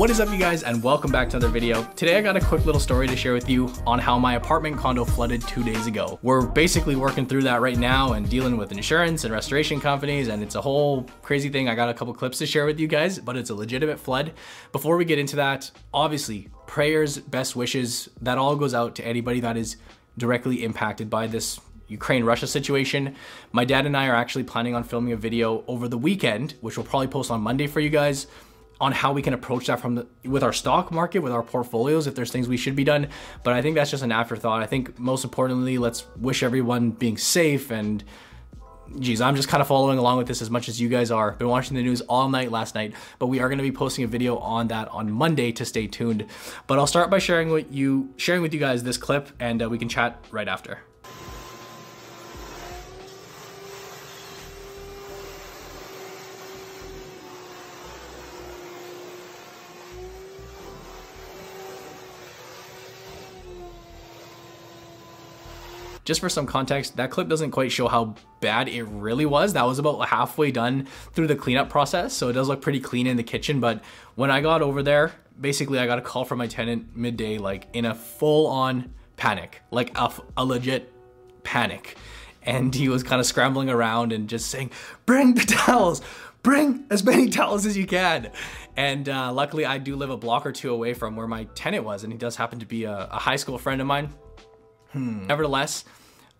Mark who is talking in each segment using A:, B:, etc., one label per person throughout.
A: What is up you guys and welcome back to another video. Today I got a quick little story to share with you on how my apartment condo flooded two days ago. We're basically working through that right now and dealing with insurance and restoration companies and it's a whole crazy thing. I got a couple clips to share with you guys, but it's a legitimate flood. Before we get into that, obviously prayers, best wishes, that all goes out to anybody that is directly impacted by this Ukraine Russia situation. My dad and I are actually planning on filming a video over the weekend, which we'll probably post on Monday for you guys on how we can approach that from the with our stock market with our portfolios if there's things we should be done. But i think that's just an afterthought. I think most importantly let's wish everyone being safe and geez i'm just kind of following along with this as much as you guys are. Been watching the news all night last night but we are going to be posting a video on that on monday to stay tuned. But i'll start by sharing with you sharing with you guys this clip and uh, we can chat right after just for some context, that clip doesn't quite show how bad it really was. That was about halfway done through the cleanup process, so it does look pretty clean in the kitchen. But when I got over there, basically I got a call from my tenant midday, like in a full-on panic, like a, a legit panic. And he was kind of scrambling around and just saying, bring the towels, bring as many towels as you can. And uh, luckily I do live a block or two away from where my tenant was, and he does happen to be a, a high school friend of mine. Hmm. Nevertheless,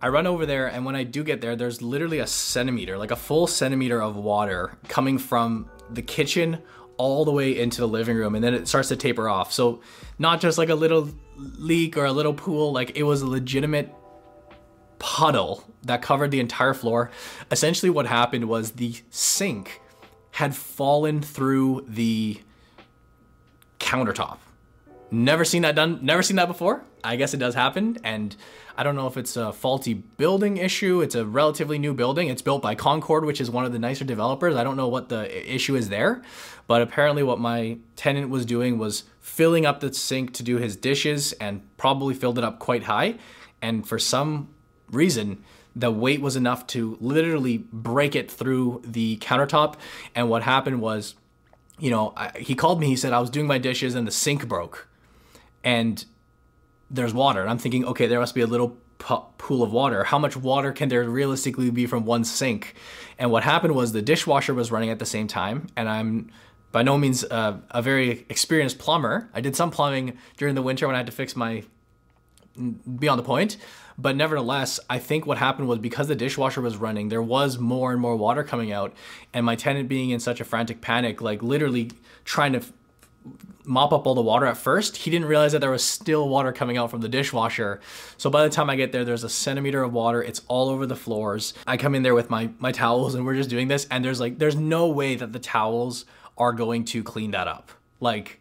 A: I run over there, and when I do get there, there's literally a centimeter, like a full centimeter of water coming from the kitchen all the way into the living room, and then it starts to taper off. So, not just like a little leak or a little pool, like it was a legitimate puddle that covered the entire floor. Essentially, what happened was the sink had fallen through the countertop. Never seen that done, never seen that before. I guess it does happen. And I don't know if it's a faulty building issue. It's a relatively new building. It's built by Concord, which is one of the nicer developers. I don't know what the issue is there. But apparently, what my tenant was doing was filling up the sink to do his dishes and probably filled it up quite high. And for some reason, the weight was enough to literally break it through the countertop. And what happened was, you know, I, he called me. He said, I was doing my dishes and the sink broke and there's water. And I'm thinking, okay, there must be a little pool of water. How much water can there realistically be from one sink? And what happened was the dishwasher was running at the same time, and I'm by no means uh, a very experienced plumber. I did some plumbing during the winter when I had to fix my beyond the point. But nevertheless, I think what happened was because the dishwasher was running, there was more and more water coming out. And my tenant being in such a frantic panic, like literally trying to mop up all the water at first, he didn't realize that there was still water coming out from the dishwasher. So by the time I get there, there's a centimeter of water. It's all over the floors. I come in there with my my towels and we're just doing this and there's like there's no way that the towels are going to clean that up. Like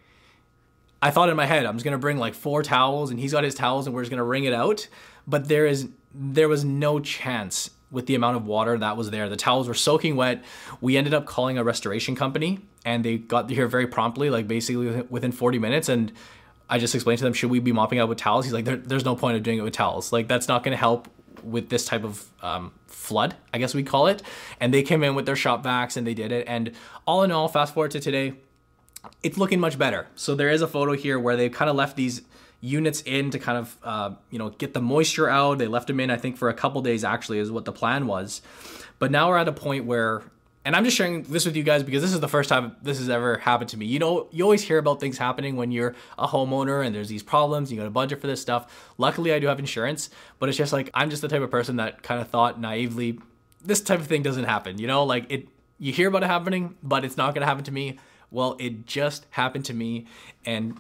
A: I thought in my head, I'm just gonna bring like four towels and he's got his towels and we're just gonna wring it out. But there is there was no chance with the amount of water that was there. The towels were soaking wet. We ended up calling a restoration company and they got here very promptly, like basically within 40 minutes. And I just explained to them, should we be mopping out with towels? He's like, there, there's no point of doing it with towels. Like that's not going to help with this type of um, flood, I guess we call it. And they came in with their shop vacs and they did it. And all in all, fast forward to today, it's looking much better. So there is a photo here where they kind of left these units in to kind of uh, you know get the moisture out. They left them in, I think, for a couple days actually is what the plan was. But now we're at a point where, and I'm just sharing this with you guys because this is the first time this has ever happened to me. You know, you always hear about things happening when you're a homeowner and there's these problems. You got a budget for this stuff. Luckily, I do have insurance, but it's just like I'm just the type of person that kind of thought naively, this type of thing doesn't happen. You know, like it. You hear about it happening, but it's not going to happen to me. Well, it just happened to me, and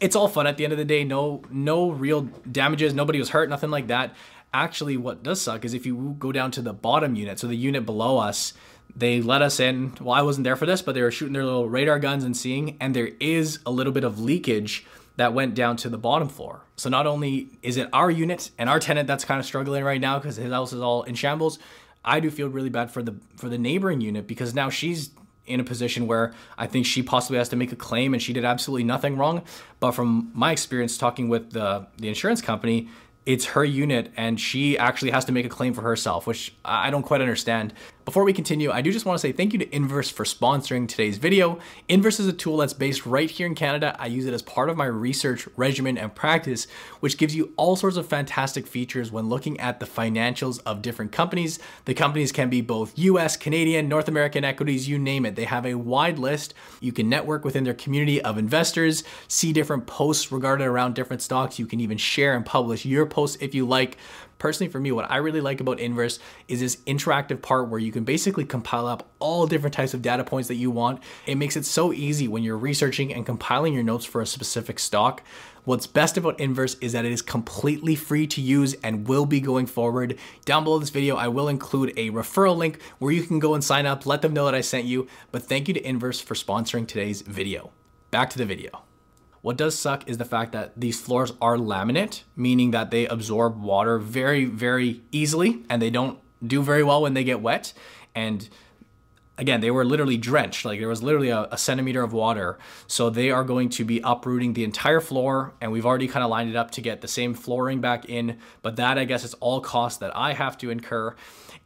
A: it's all fun at the end of the day. No, no real damages. Nobody was hurt. Nothing like that. Actually, what does suck is if you go down to the bottom unit, so the unit below us, they let us in. Well, I wasn't there for this, but they were shooting their little radar guns and seeing, and there is a little bit of leakage that went down to the bottom floor. So not only is it our unit and our tenant that's kind of struggling right now because his house is all in shambles, I do feel really bad for the for the neighboring unit because now she's in a position where I think she possibly has to make a claim and she did absolutely nothing wrong. But from my experience talking with the, the insurance company, it's her unit and she actually has to make a claim for herself, which I don't quite understand. Before we continue, I do just want to say thank you to INVRS for sponsoring today's video. INVRS is a tool that's based right here in Canada. I use it as part of my research regimen and practice, which gives you all sorts of fantastic features when looking at the financials of different companies. The companies can be both US, Canadian, North American equities, you name it. They have a wide list. You can network within their community of investors, see different posts regarding around different stocks. You can even share and publish your posts if you like. Personally, for me, what I really like about INVRS is this interactive part where you can basically compile up all different types of data points that you want. It makes it so easy when you're researching and compiling your notes for a specific stock. What's best about INVRS is that it is completely free to use and will be going forward. Down below this video, I will include a referral link where you can go and sign up, let them know that I sent you. But thank you to INVRS for sponsoring today's video. Back to the video. What does suck is the fact that these floors are laminate, meaning that they absorb water very, very easily and they don't do very well when they get wet. And again, they were literally drenched. Like there was literally a, a, centimeter of water. So they are going to be uprooting the entire floor. And we've already kind of lined it up to get the same flooring back in. But that, I guess, is all costs that I have to incur.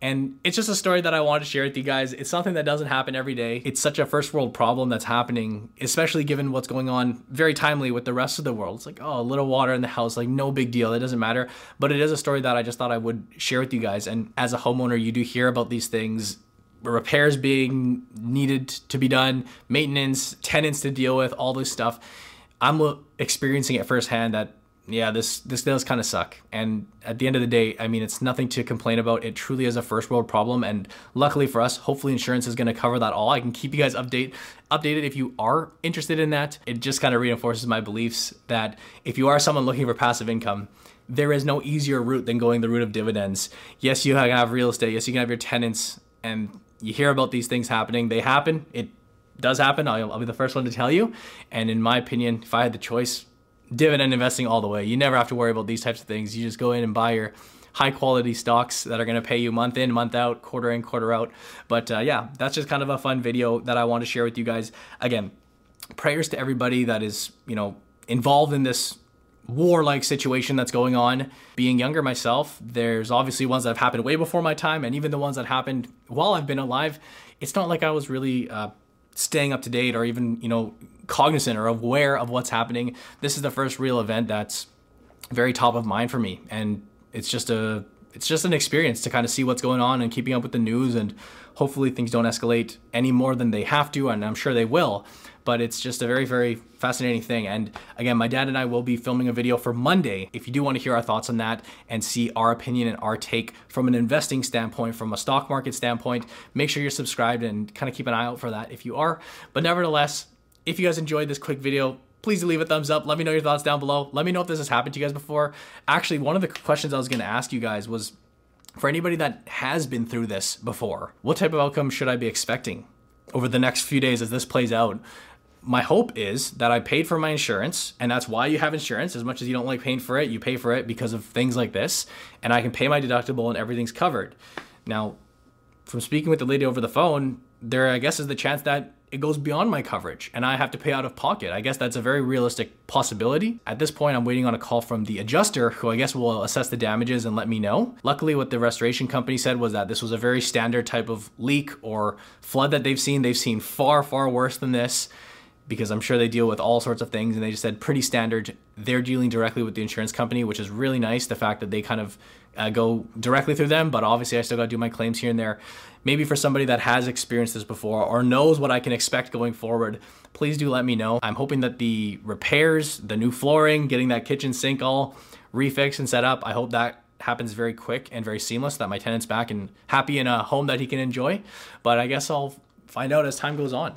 A: And it's just a story that I wanted to share with you guys. It's something that doesn't happen every day. It's such a first world problem that's happening, especially given what's going on very timely with the rest of the world. It's like, oh, a little water in the house, like no big deal. It doesn't matter. But it is a story that I just thought I would share with you guys. And as a homeowner, you do hear about these things repairs being needed to be done, maintenance, tenants to deal with, all this stuff. I'm experiencing it firsthand that yeah, this this does kind of suck. And at the end of the day, I mean, it's nothing to complain about. It truly is a first world problem, and luckily for us, hopefully insurance is going to cover that all. I can keep you guys update updated if you are interested in that. It just kind of reinforces my beliefs that if you are someone looking for passive income, there is no easier route than going the route of dividends. Yes, you have real estate. Yes, you can have your tenants, and you hear about these things happening. They happen. It does happen. I'll, I'll be the first one to tell you. And in my opinion, if I had the choice, dividend investing all the way. You never have to worry about these types of things. You just go in and buy your high quality stocks that are going to pay you month in, month out, quarter in, quarter out. But uh, yeah, that's just kind of a fun video that I want to share with you guys. Again, prayers to everybody that is, you know, involved in this war-like situation that's going on. Being younger myself, there's obviously ones that have happened way before my time, and even the ones that happened while I've been alive. It's not like I was really uh, staying up to date or even you know cognizant or aware of what's happening. This is the first real event that's very top of mind for me, and it's just a it's just an experience to kind of see what's going on and keeping up with the news and hopefully things don't escalate any more than they have to and I'm sure they will but it's just a very very fascinating thing. And again my dad and I will be filming a video for Monday. If you do want to hear our thoughts on that and see our opinion and our take from an investing standpoint from a stock market standpoint make sure you're subscribed and kind of keep an eye out for that if you are. But nevertheless if you guys enjoyed this quick video please leave a thumbs up. Let me know your thoughts down below. Let me know if this has happened to you guys before. Actually, one of the questions I was going to ask you guys was for anybody that has been through this before, what type of outcome should I be expecting over the next few days as this plays out? My hope is that I paid for my insurance, and that's why you have insurance. As much as you don't like paying for it, you pay for it because of things like this, and I can pay my deductible and everything's covered. Now, from speaking with the lady over the phone, there I guess is the chance that it goes beyond my coverage and I have to pay out of pocket. I guess that's a very realistic possibility. At this point, I'm waiting on a call from the adjuster who I guess will assess the damages and let me know. Luckily, what the restoration company said was that this was a very standard type of leak or flood that they've seen. They've seen far, far worse than this because I'm sure they deal with all sorts of things and they just said pretty standard. They're dealing directly with the insurance company, which is really nice. The fact that they kind of uh, go directly through them, but obviously I still got to do my claims here and there. Maybe for somebody that has experienced this before or knows what I can expect going forward, please do let me know. I'm hoping that the repairs, the new flooring, getting that kitchen sink all refixed and set up, I hope that happens very quick and very seamless that my tenant's back and happy in a home that he can enjoy. But I guess I'll find out as time goes on.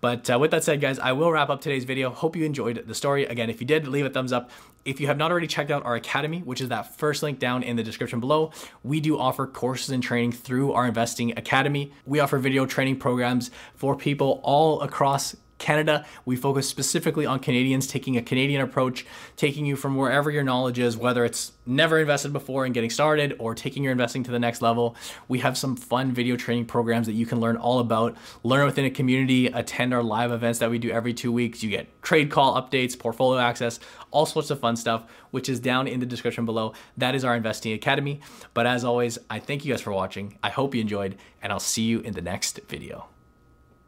A: But uh, with that said, guys, I will wrap up today's video. Hope you enjoyed the story. Again, if you did, leave a thumbs up. If you have not already checked out our academy, which is that first link down in the description below, we do offer courses and training through our investing academy. We offer video training programs for people all across Canada. We focus specifically on Canadians taking a Canadian approach, taking you from wherever your knowledge is, whether it's never invested before and getting started or taking your investing to the next level. We have some fun video training programs that you can learn all about, learn within a community, attend our live events that we do every two weeks. You get trade call updates, portfolio access, all sorts of fun stuff, which is down in the description below. That is our Investing Academy. But as always, I thank you guys for watching. I hope you enjoyed, and I'll see you in the next video.